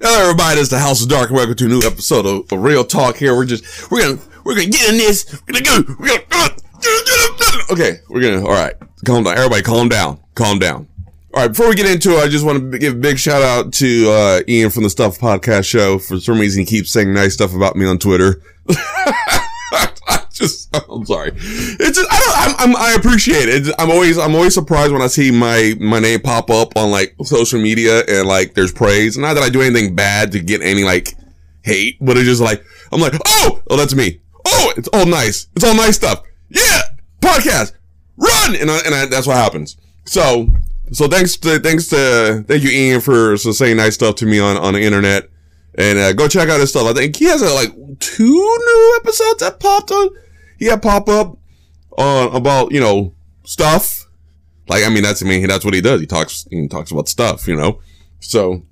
Hello, everybody. This is the House of Dark. Welcome to a new episode of, of Real Talk. Here, we're just we're gonna we're gonna get in this. We're gonna go. We're gonna. Okay, we're gonna. All right, calm down. Everybody, calm down. Calm down. All right. Before we get into it, I just want to give a big shout out to uh, Ian from the Stuff Podcast Show. For some reason, he keeps saying nice stuff about me on Twitter. I'm sorry. It's just, I don't, I'm, I'm, I appreciate it. I'm always, I'm always surprised when I see my, my name pop up on like social media and like there's praise. Not that I do anything bad to get any like hate, but it's just like, I'm like, oh, oh, that's me. Oh, it's all nice. It's all nice stuff. Yeah. Podcast. Run. And I, and I, that's what happens. So, so thanks to, thanks to, thank you, Ian, for, for saying nice stuff to me on, on the internet. And uh, go check out his stuff. I think he has uh, like two new episodes that popped on. He had pop up on about you know stuff. Like I mean, that's I mean that's what he does. He talks he talks about stuff, you know. So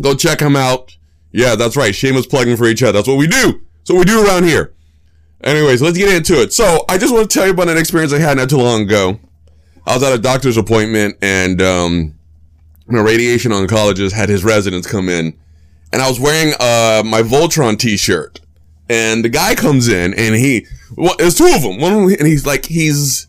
go check him out. Yeah, that's right. Shameless plugging for each other. That's what we do. What we do around here. Anyways, let's get into it. So I just want to tell you about an experience I had not too long ago. I was at a doctor's appointment and um, my radiation oncologist had his residents come in and I was wearing uh my Voltron t-shirt. And the guy comes in and he well, there's two of them. One of them, and he's like he's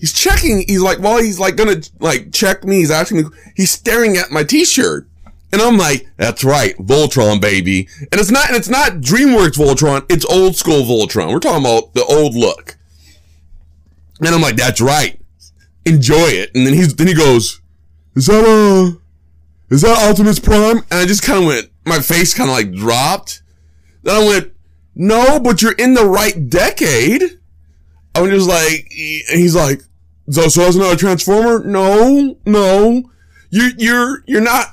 he's checking he's like while he's like gonna like check me, he's asking me he's staring at my t-shirt. And I'm like, that's right, Voltron baby. And it's not and it's not DreamWorks Voltron, it's old school Voltron. We're talking about the old look. And I'm like, that's right. Enjoy it. And then he's then he goes, Is that uh is that Optimus Prime? And I just kind of went, my face kind of like dropped. Then I went, no, but you're in the right decade. I was just like, he's like, so, so that's not a Transformer? No, no. You're, you're, you're not.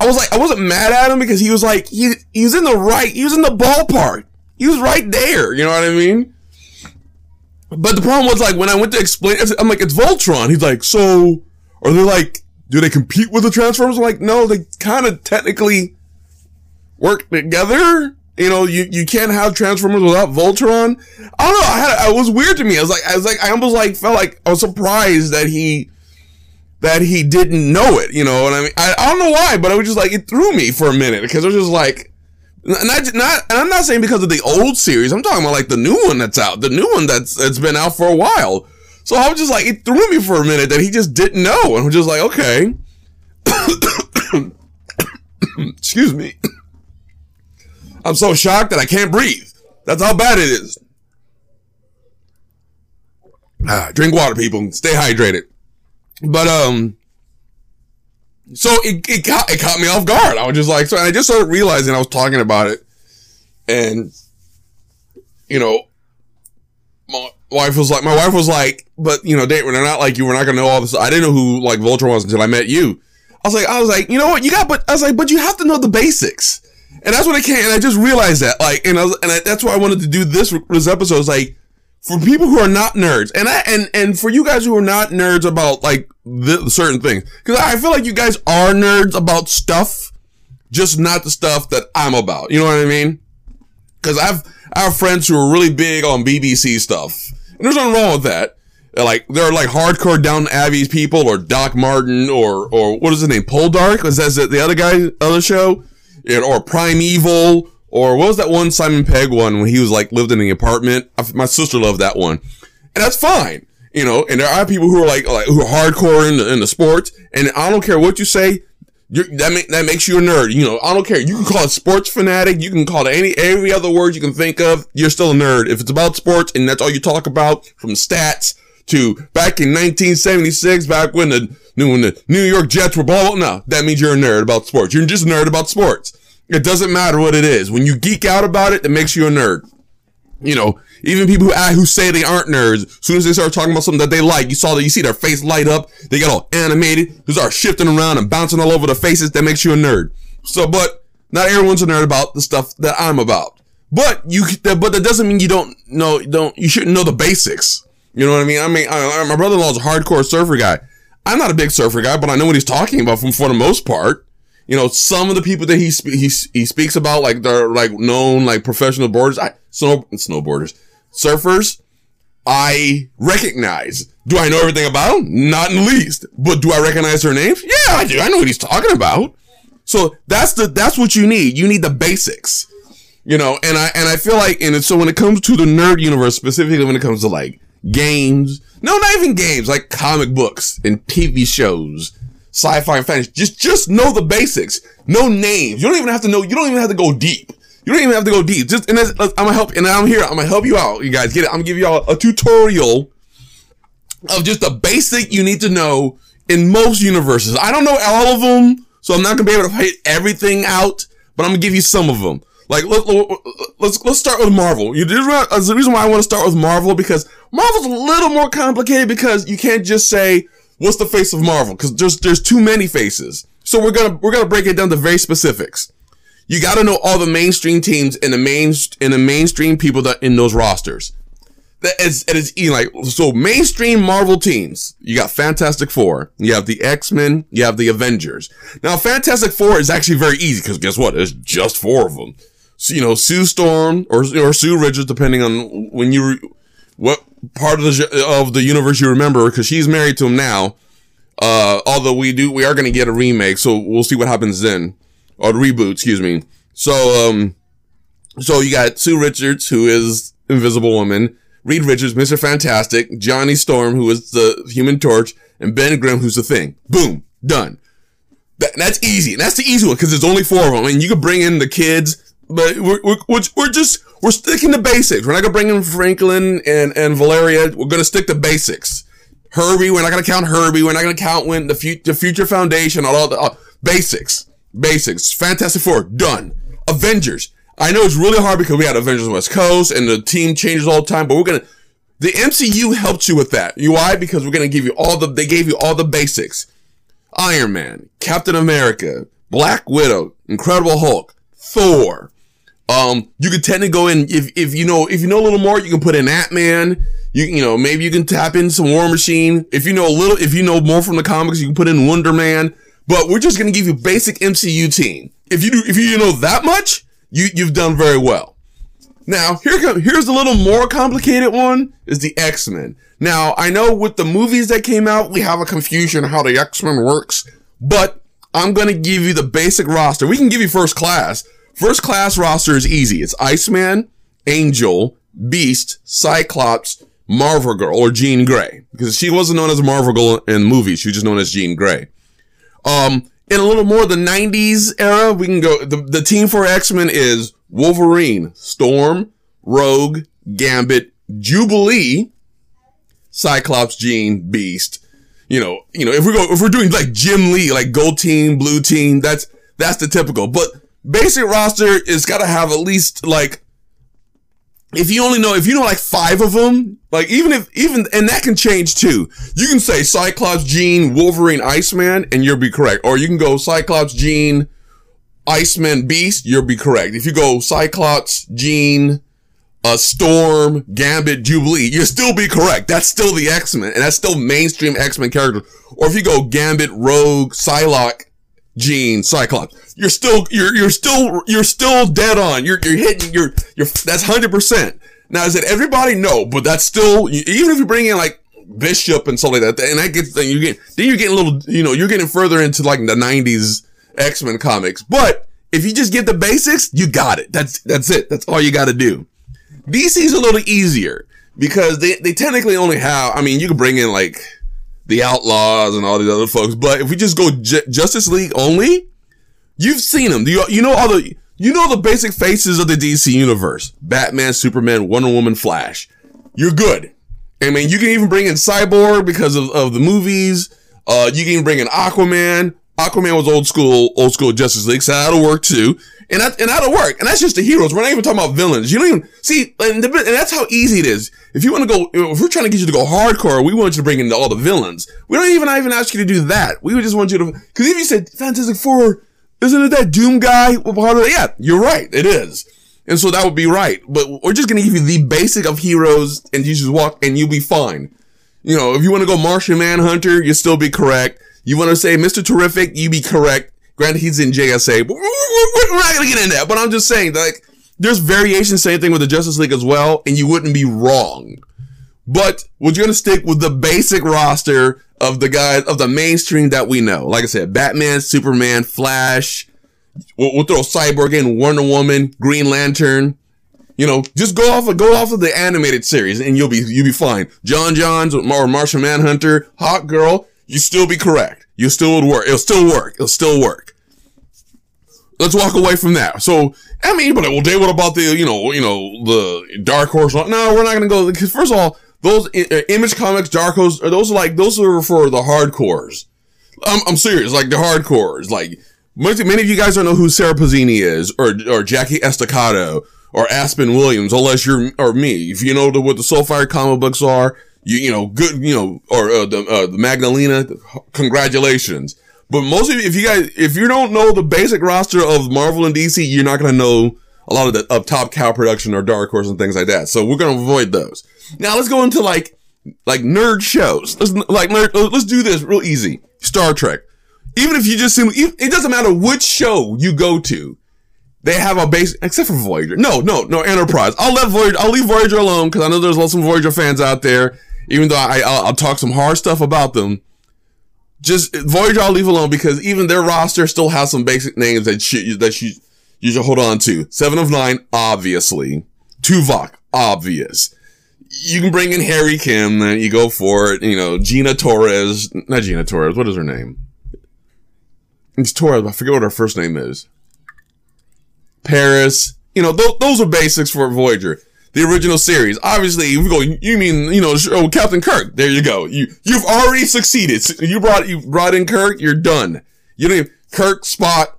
I was like, I wasn't mad at him because he was like, he, he was in the right, he was in the ballpark. He was right there. You know what I mean? But the problem was like, when I went to explain, I'm like, it's Voltron. He's like, so, are they like, do they compete with the Transformers? Like, no, they kind of technically work together. You know, you, you can't have Transformers without Voltron. I don't know. I had, it was weird to me. I was like, I was like, I almost like felt like I was surprised that he, that he didn't know it, you know, and I mean, I, I don't know why, but it was just like, it threw me for a minute because it was just like, not, not, and I'm not saying because of the old series. I'm talking about like the new one that's out, the new one that's, that's been out for a while. So I was just like, it threw me for a minute that he just didn't know. And I'm just like, okay. Excuse me. I'm so shocked that I can't breathe. That's how bad it is. Ah, drink water, people. Stay hydrated. But, um, so it, it got, it caught me off guard. I was just like, so I just started realizing I was talking about it. And, you know, my wife was like, my wife was like, but you know, they, they're not like you. We're not gonna know all this. I didn't know who like Voltron was until I met you. I was like, I was like, you know what, you got, but I was like, but you have to know the basics, and that's what I can't. And I just realized that, like, and I was, and I, that's why I wanted to do this this episode. Is like for people who are not nerds, and I and and for you guys who are not nerds about like the, certain things, because I feel like you guys are nerds about stuff, just not the stuff that I'm about. You know what I mean? Because I've I have friends who are really big on BBC stuff. And there's nothing wrong with that. Like, they're like hardcore Downton Abbey people or Doc Martin or, or what is his name? Poldark? Was that the other guy, other show? Or Primeval? Or what was that one Simon Pegg one when he was like lived in the apartment? My sister loved that one. And that's fine. You know, and there are people who are like, like who are hardcore in the, in the sports. And I don't care what you say. That make, that makes you a nerd. You know, I don't care. You can call it sports fanatic. You can call it any every other word you can think of. You're still a nerd if it's about sports and that's all you talk about, from stats to back in 1976, back when the when the New York Jets were blah blah. No, that means you're a nerd about sports. You're just a nerd about sports. It doesn't matter what it is. When you geek out about it, it makes you a nerd. You know, even people who who say they aren't nerds, as soon as they start talking about something that they like, you saw that you see their face light up. They get all animated. They start shifting around and bouncing all over the faces. That makes you a nerd. So, but not everyone's a nerd about the stuff that I'm about. But you, but that doesn't mean you don't know, don't you shouldn't know the basics. You know what I mean? I mean, I, my brother-in-law is a hardcore surfer guy. I'm not a big surfer guy, but I know what he's talking about from for the most part. You know, some of the people that he he he speaks about, like they're like known like professional boarders, I, snow snowboarders surfers, I recognize. Do I know everything about them? Not in the least. But do I recognize their names? Yeah, I do. I know what he's talking about. So that's the that's what you need. You need the basics. You know, and I and I feel like and so when it comes to the nerd universe, specifically when it comes to like games, no, not even games, like comic books and TV shows, sci-fi and fantasy, just just know the basics. No names. You don't even have to know. You don't even have to go deep. You don't even have to go deep. Just and uh, I'm gonna help. And I'm here. I'm gonna help you out. You guys get it. I'm gonna give y'all a tutorial of just the basic you need to know in most universes. I don't know all of them, so I'm not gonna be able to hit everything out. But I'm gonna give you some of them. Like let, us let's, let's start with Marvel. You did uh, the reason why I want to start with Marvel because Marvel's a little more complicated because you can't just say what's the face of Marvel because there's there's too many faces. So we're gonna we're gonna break it down to very specifics. You got to know all the mainstream teams and the main and the mainstream people that in those rosters. That is it is like so mainstream Marvel teams. You got Fantastic Four. You have the X Men. You have the Avengers. Now Fantastic Four is actually very easy because guess what? There's just four of them. You know Sue Storm or or Sue Richards, depending on when you what part of the of the universe you remember, because she's married to him now. Uh, although we do, we are going to get a remake, so we'll see what happens then, or reboot, excuse me. So, um, so you got Sue Richards, who is Invisible Woman, Reed Richards, Mr. Fantastic, Johnny Storm, who is the Human Torch, and Ben Grimm, who's the Thing. Boom, done. That, that's easy. And that's the easy one because there's only four of them. Mean, you could bring in the kids, but we're, we're, we're just we're sticking to basics. We're not gonna bring in Franklin and and Valeria. We're gonna stick to basics. Herbie, we're not gonna count Herbie. We're not gonna count when the, future the Future Foundation, all, the basics, basics. Fantastic Four, done. Avengers. I know it's really hard because we had Avengers West Coast and the team changes all the time, but we're gonna. The MCU helped you with that. You why? Because we're gonna give you all the. They gave you all the basics. Iron Man, Captain America, Black Widow, Incredible Hulk, Thor, um, you could tend to go in if if you know if you know a little more, you can put in Ant Man. You you know maybe you can tap in some War Machine. If you know a little, if you know more from the comics, you can put in Wonder Man. But we're just gonna give you basic MCU team. If you do, if you know that much, you you've done very well. Now here come here's a little more complicated one is the X Men. Now I know with the movies that came out, we have a confusion how the X Men works, but I'm gonna give you the basic roster. We can give you first class, First class roster is easy. It's Iceman, Angel, Beast, Cyclops, Marvel Girl, or Jean Grey. Because she wasn't known as Marvel Girl in movies. She was just known as Jean Grey. Um, in a little more the 90s era, we can go, the, the team for X-Men is Wolverine, Storm, Rogue, Gambit, Jubilee, Cyclops, Jean, Beast. You know, you know, if we go, if we're doing like Jim Lee, like gold team, blue team, that's, that's the typical. But basic roster is got to have at least like if you only know if you know like five of them like even if even and that can change too. You can say cyclops jean wolverine iceman and you'll be correct. Or you can go cyclops jean iceman beast you'll be correct. If you go cyclops jean uh, storm gambit jubilee you'll still be correct. That's still the x-men and that's still mainstream x-men character or if you go gambit rogue psylocke Jean, Cyclops. You're still, you're, you're still, you're still dead on. You're, you're hitting, you're, you're, that's 100%. Now, is it everybody? No, but that's still, even if you bring in like Bishop and stuff like that, and that gets, then you get, then you're getting a little, you know, you're getting further into like the 90s X-Men comics. But if you just get the basics, you got it. That's, that's it. That's all you got to do. DC's a little easier because they, they technically only have, I mean, you can bring in like, the Outlaws and all these other folks. But if we just go J- Justice League only, you've seen them. Do you, you know all the, you know the basic faces of the DC universe. Batman, Superman, Wonder Woman, Flash. You're good. I mean, you can even bring in Cyborg because of, of the movies. Uh, you can even bring in Aquaman. Aquaman was old school, old school Justice League, so that'll work too. And that, and that'll work. And that's just the heroes. We're not even talking about villains. You don't even see, and, the, and that's how easy it is. If you want to go, if we're trying to get you to go hardcore, we want you to bring in all the villains. We don't even, even ask you to do that. We would just want you to, cause if you said Fantastic Four, isn't it that Doom guy? Part of it? Yeah, you're right. It is. And so that would be right. But we're just going to give you the basic of heroes and you just walk and you'll be fine. You know, if you want to go Martian Manhunter, you'll still be correct. You want to say Mr. Terrific, you be correct. Granted, he's in JSA, but we're not to get into that. But I'm just saying, like, there's variation, same thing with the Justice League as well, and you wouldn't be wrong. But we're to stick with the basic roster of the guys, of the mainstream that we know. Like I said, Batman, Superman, Flash, We'll, we'll throw Cyborg in, Wonder Woman, Green Lantern. You know, just go off of go off of the animated series, and you'll be you'll be fine. J'onn J'onzz or Martian Manhunter, Hawk Girl, you still be correct. You still would work. It'll still work. It'll still work. Let's walk away from that. So, I mean, but well, Dave, what about the, you know, you know, the Dark Horse? No, we're not going to go, because first of all, those uh, Image Comics, Dark Horse, those are like, those are for the hardcores. I'm, I'm serious, like the hardcores. Like, many, many of you guys don't know who Sara Pezzini is, or, or Jackie Estacado, or Aspen Williams, unless you're, or me. If you know the, what the Soulfire comic books are, you, you know, good, you know, or uh, the, uh, the Magdalena, congratulations. But most of you, if you guys, if you don't know the basic roster of Marvel and DC, you're not going to know a lot of the up top cow production or Dark Horse and things like that. So we're going to avoid those. Now let's go into like, like nerd shows. Let's like nerd, let's do this real easy. Star Trek. Even if you just see, it doesn't matter which show you go to. They have a base, except for Voyager. No, no, no, Enterprise. I'll let Voyager, I'll leave Voyager alone because I know there's lots of Voyager fans out there. Even though I, I'll, I'll talk some hard stuff about them just Voyager I'll leave alone because even their roster still has some basic names that should, that you, you should hold on to. Seven of Nine, obviously. Tuvok, obvious. You can bring in Harry Kim, then you go for it. You know, Gina Torres, not Gina Torres, what is her name? It's Torres, I forget what her first name is. Paris. You know, th- those are basics for Voyager the original series. Obviously, you go, you mean, you know, oh, Captain Kirk. There you go. You, you've already succeeded. You brought, you brought in Kirk. You're done. You don't even, Kirk, Spock.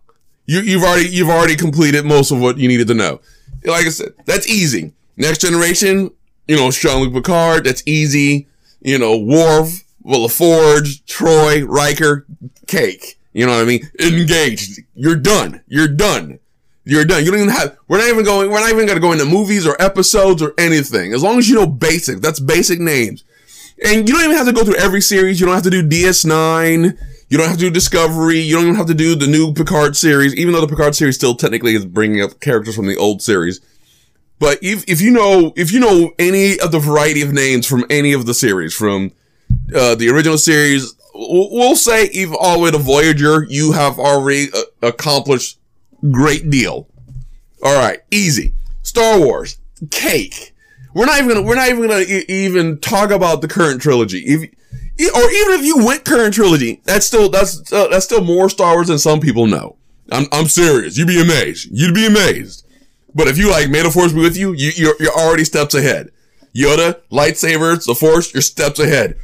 You, you've already, you've already completed most of what you needed to know. Like I said, that's easy. Next generation, you know, Jean-Luc Picard. That's easy. You know, Worf, Willa Forge, Troi, Riker, cake. You know what I mean? Engaged. You're done. You're done. You're done. You don't even have, we're not even going, we're not even going to go into movies or episodes or anything. As long as you know basic, that's basic names. And you don't even have to go through every series. You don't have to do DS9. You don't have to do Discovery. You don't even have to do the new Picard series, even though the Picard series still technically is bringing up characters from the old series. But if, if you know, if you know any of the variety of names from any of the series, from, uh, the original series, we'll say even all the way to Voyager, you have already uh, accomplished Great deal. All right, easy. Star Wars, cake. We're not even gonna, we're not even gonna e- even talk about the current trilogy. If, or even if you went current trilogy, that's still, that's, uh, that's still more Star Wars than some people know. I'm, I'm serious. You'd be amazed. You'd be amazed. But if you like, may the force be with you, you you're, you're already steps ahead. Yoda, lightsabers, the force, you're steps ahead.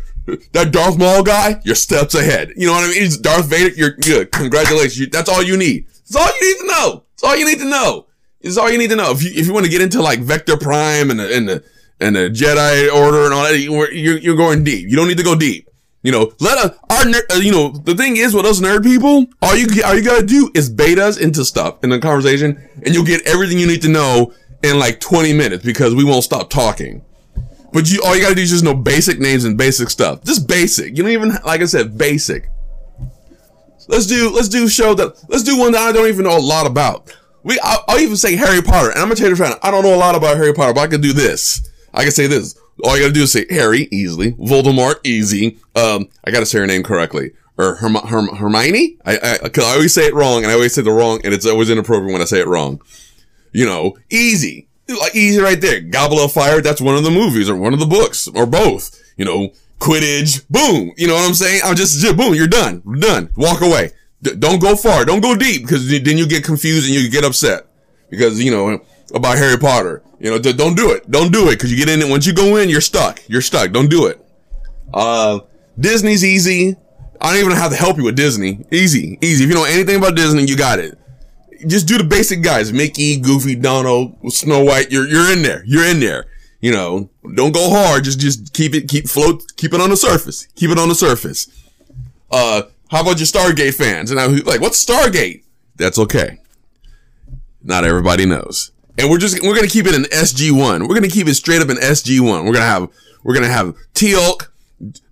That Darth Maul guy, you're steps ahead. You know what I mean? Darth Vader, you're good. Congratulations. That's all you need. That's all you need to know. That's all you need to know. It's all you need to know. If you, if you want to get into like Vector Prime and the, and the, and the Jedi Order and all that, you're, you're going deep. You don't need to go deep. You know, let us, our, uh, you know, the thing is with us nerd people, all you, all you gotta do is bait us into stuff in the conversation and you'll get everything you need to know in like 20 minutes because we won't stop talking. But you, all you gotta do is just know basic names and basic stuff. Just basic. You don't even, like I said, basic. Let's do let's do show that let's do one that I don't even know a lot about. We I'll, I'll even say Harry Potter, and I'm gonna tell you right I don't know a lot about Harry Potter, but I can do this. I can say this. All you gotta do is say Harry easily, Voldemort easy. Um, I gotta say her name correctly, or Herm- Herm- Hermione. I, I cause I always say it wrong, and I always say the wrong, and it's always inappropriate when I say it wrong. You know, easy, like easy right there. Goblet of Fire. That's one of the movies, or one of the books, or both. You know, Quidditch, boom. You know what I'm saying? I'm just, just boom, you're done. done. Walk away. D- don't go far. Don't go deep because then you get confused and you get upset because, you know, about Harry Potter. You know, d- don't do it. Don't do it because you get in it. Once you go in, you're stuck. You're stuck. Don't do it. Uh, Disney's easy. I don't even have to help you with Disney. Easy, easy. If you know anything about Disney, you got it. Just do the basic guys. Mickey, Goofy, Donald, Snow White. You're, you're in there. You're in there. You know, don't go hard. Just, just keep it, keep float, keep it on the surface. Keep it on the surface. Uh, how about your Stargate fans? And I like, what's Stargate? That's okay. Not everybody knows. And we're just, we're going to keep it in SG1. We're going to keep it straight up in SG1. We're going to have, we're going to have Teal'c,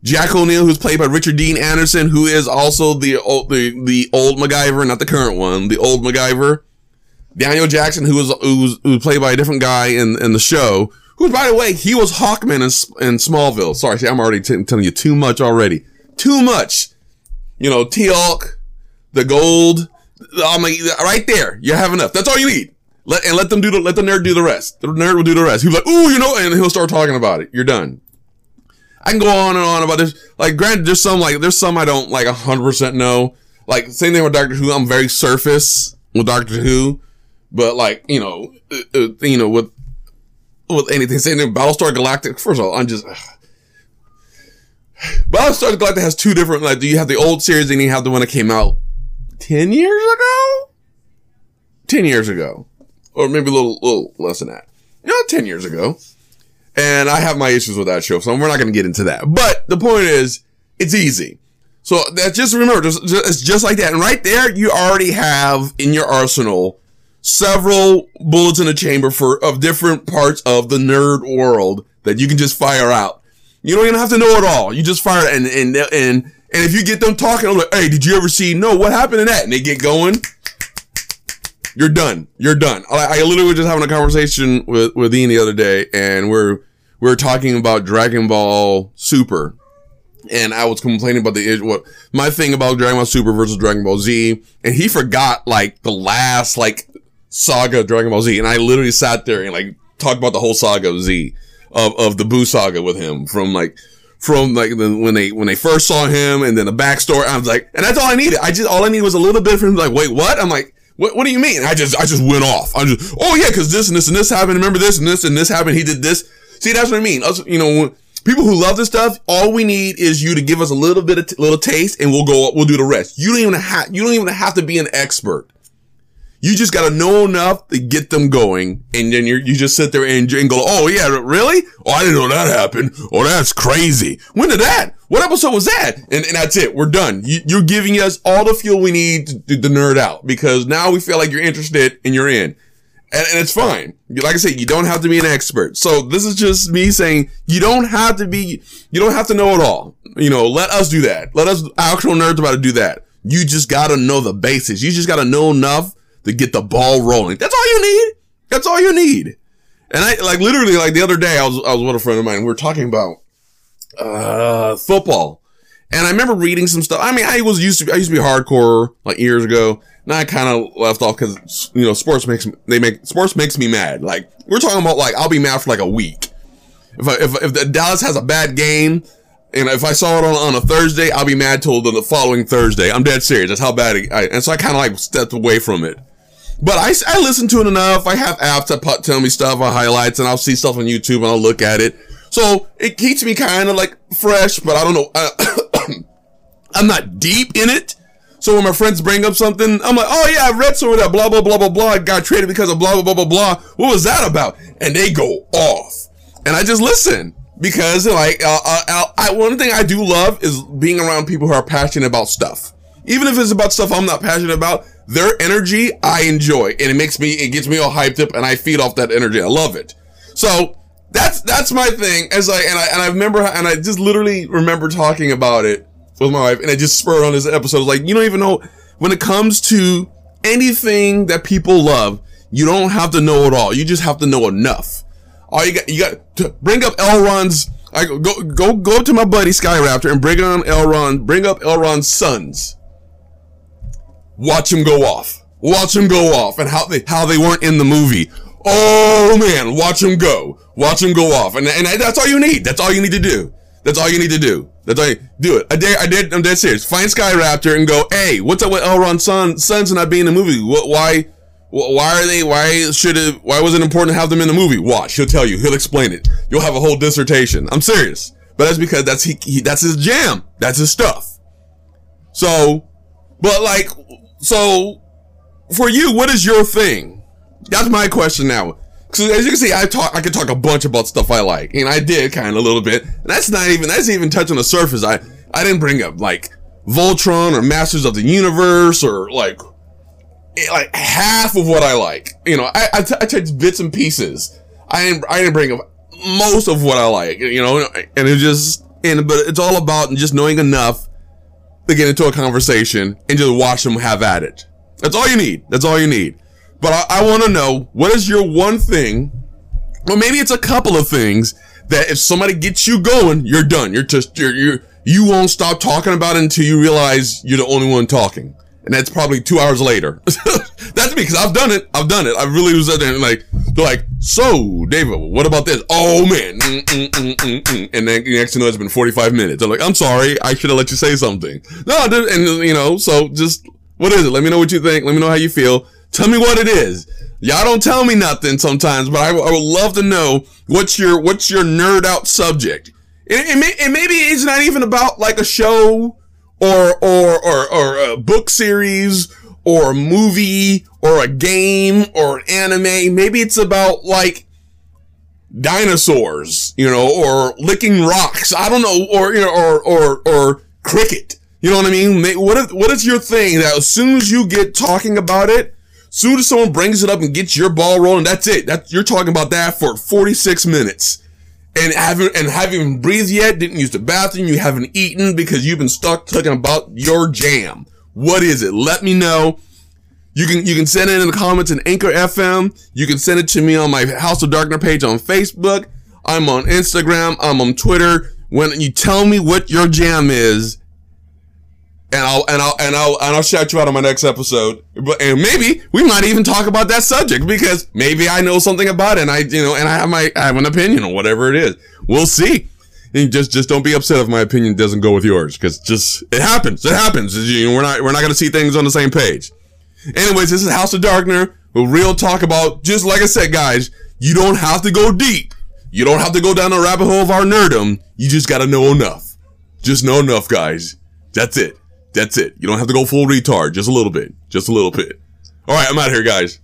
Jack O'Neill, who's played by Richard Dean Anderson, who is also the old, the, the old MacGyver, not the current one, the old MacGyver. Daniel Jackson, who was, who was, who was played by a different guy in, in the show, who, by the way, he was Hawkman in, in Smallville. Sorry, see, I'm already t- telling you too much already. Too much. You know, Teal'c, the gold, I'm like, right there, you have enough. That's all you need. Let and let them do the let the nerd do the rest. The nerd will do the rest. He's like, ooh, you know, and he'll start talking about it. You're done. I can go on and on about this. Like, granted, there's some like there's some I don't like hundred percent know. Like, same thing with Doctor Who. I'm very surface with Doctor Who, but like you know, uh, uh, you know with with anything. Same Battlestar Galactica. First of all, I'm just. Ugh. Battlestar Galactica has two different. Like, do you have the old series and you have the one that came out ten years ago? Ten years ago or maybe a little, little less than that. Know, 10 years ago. And I have my issues with that show, so we're not going to get into that. But the point is, it's easy. So that's just remember, just, just, it's just like that. And right there, you already have in your arsenal several bullets in a chamber for of different parts of the nerd world that you can just fire out. You don't even have to know it all. You just fire and and and and if you get them talking, I'm like, hey, did you ever see? No, what happened to that? And they get going you're done. You're done. I, I literally was just having a conversation with, with Ian the other day and we're, we are talking about Dragon Ball Super. And I was complaining about the, what, my thing about Dragon Ball Super versus Dragon Ball Z. And he forgot like the last like saga Dragon Ball Z. And I literally sat there and like talked about the whole saga of Z of, of the Buu saga with him from like, from like the, when they when they first saw him and then the backstory. I was like, and that's all I needed. I just all I needed was a little bit from. Like, wait, what? I'm like, what, what do you mean? I just, I just went off. I just, oh yeah, cause this and this and this happened. Remember this and this and this happened. He did this. See, that's what I mean. Us, you know, people who love this stuff, all we need is you to give us a little bit of t- little taste and we'll go, we'll do the rest. You don't even have, you don't even have to be an expert. You just got to know enough to get them going. And then you you just sit there and, and go, Oh yeah, really? Oh, I didn't know that happened. Oh, that's crazy. When did that? What episode was that? And, and that's it. We're done. You, are giving us all the fuel we need to, to, nerd out because now we feel like you're interested and you're in. And, and it's fine. Like I said, you don't have to be an expert. So this is just me saying you don't have to be, you don't have to know it all. You know, let us do that. Let us actual nerds about to do that. You just gotta know the basics. You just gotta know enough to get the ball rolling. That's all you need. That's all you need. And I like literally like the other day I was I was with a friend of mine. We were talking about uh football. And I remember reading some stuff. I mean, I was used to I used to be hardcore like years ago. Now I kind of left off because you know sports makes they make sports makes me mad. Like we're talking about like I'll be mad for like a week. If I, if if the Dallas has a bad game, and if I saw it on, on a Thursday, I'll be mad till the, the following Thursday. I'm dead serious. That's how bad it, I, and so I kind of like stepped away from it. But I, I listen to it enough. I have apps that tell me stuff on highlights and I'll see stuff on YouTube and I'll look at it. So it keeps me kind of like fresh, but I don't know. I'm not deep in it. So when my friends bring up something, I'm like, oh yeah, I read some of that, blah, blah, blah, blah, blah. I got traded because of blah, blah, blah, blah, blah. What was that about? And they go off. And I just listen because like, uh, uh, I, one thing I do love is being around people who are passionate about stuff. Even if it's about stuff I'm not passionate about, their energy I enjoy and it makes me, it gets me all hyped up and I feed off that energy. I love it. So that's, that's my thing as I, and I, and I remember, and I just literally remember talking about it with my wife and it just spurred on this episode. Like, you don't even know when it comes to anything that people love, you don't have to know it all. You just have to know enough. All you got, you got to bring up Elrond's, I go, go, go, go to my buddy Skyraptor and bring on Elrond, bring up Elrond's sons watch him go off. Watch him go off and how they, how they weren't in the movie. Oh man, watch him go. Watch him go off. And, and that's all you need. That's all you need to do. That's all you need to do. That's all you, do it. I dare, I did, I'm dead serious. Find Skyraptor and go, hey, what's up with Elrond's son, sons not being in the movie? What, why, why are they, why should it, why was it important to have them in the movie? Watch, he'll tell you, he'll explain it. You'll have a whole dissertation. I'm serious. But that's because that's, he, he that's his jam. That's his stuff. So, but like, so, for you, what is your thing? That's my question now. Because as you can see, I talk, I can talk a bunch about stuff I like, and I did kind of a little bit. And that's not even, that's even touching the surface. I, I didn't bring up like Voltron or Masters of the Universe or like, eh, like half of what I like. You know, I, I, t- I touched bits and pieces. I didn't, I didn't bring up most of what I like, you know, and it just, and, but it's all about just knowing enough to get into a conversation and just watch them have at it. That's all you need. That's all you need. But I, I want to know what is your one thing, or maybe it's a couple of things that if somebody gets you going, you're done. You're just you're you you won't stop talking about it until you realize you're the only one talking. And that's probably two hours later. that's me because I've done it. I've done it. I really was there and like they're like, so David, what about this? Oh man, mm, mm, mm, and then next you know it's been forty five minutes. I'm like, I'm sorry, I should have let you say something. No, and you know, so just what is it? Let me know what you think. Let me know how you feel. Tell me what it is. Y'all don't tell me nothing sometimes, but I, I would love to know what's your what's your nerd out subject. And, and, may, and maybe it's not even about like a show or or or, or a book series or a movie or a game or an anime. Maybe it's about like dinosaurs, you know, or licking rocks. I don't know, or you know, or or or cricket. You know what I mean? What what is your thing that as soon as you get talking about it, soon as someone brings it up and gets your ball rolling, that's it. That you're talking about that for 46 minutes and haven't and haven't breathed yet, didn't use the bathroom, you haven't eaten because you've been stuck talking about your jam. What is it? Let me know. You can you can send it in the comments in Anchor FM. You can send it to me on my House of Darkness page on Facebook. I'm on Instagram. I'm on Twitter. When you tell me what your jam is, and I'll and I'll and I'll and I'll shout you out on my next episode. But and maybe we might even talk about that subject because maybe I know something about it and I you know and I have my I have an opinion on whatever it is. We'll see. And just just don't be upset if my opinion doesn't go with yours because just it happens. It happens. You know, we're not we're not gonna see things on the same page. Anyways, this is House of Darkner. A real talk about just like I said, guys. You don't have to go deep. You don't have to go down the rabbit hole of our nerdum. You just gotta know enough. Just know enough, guys. That's it. That's it. You don't have to go full retard. Just a little bit. Just a little bit. All right, I'm out of here, guys.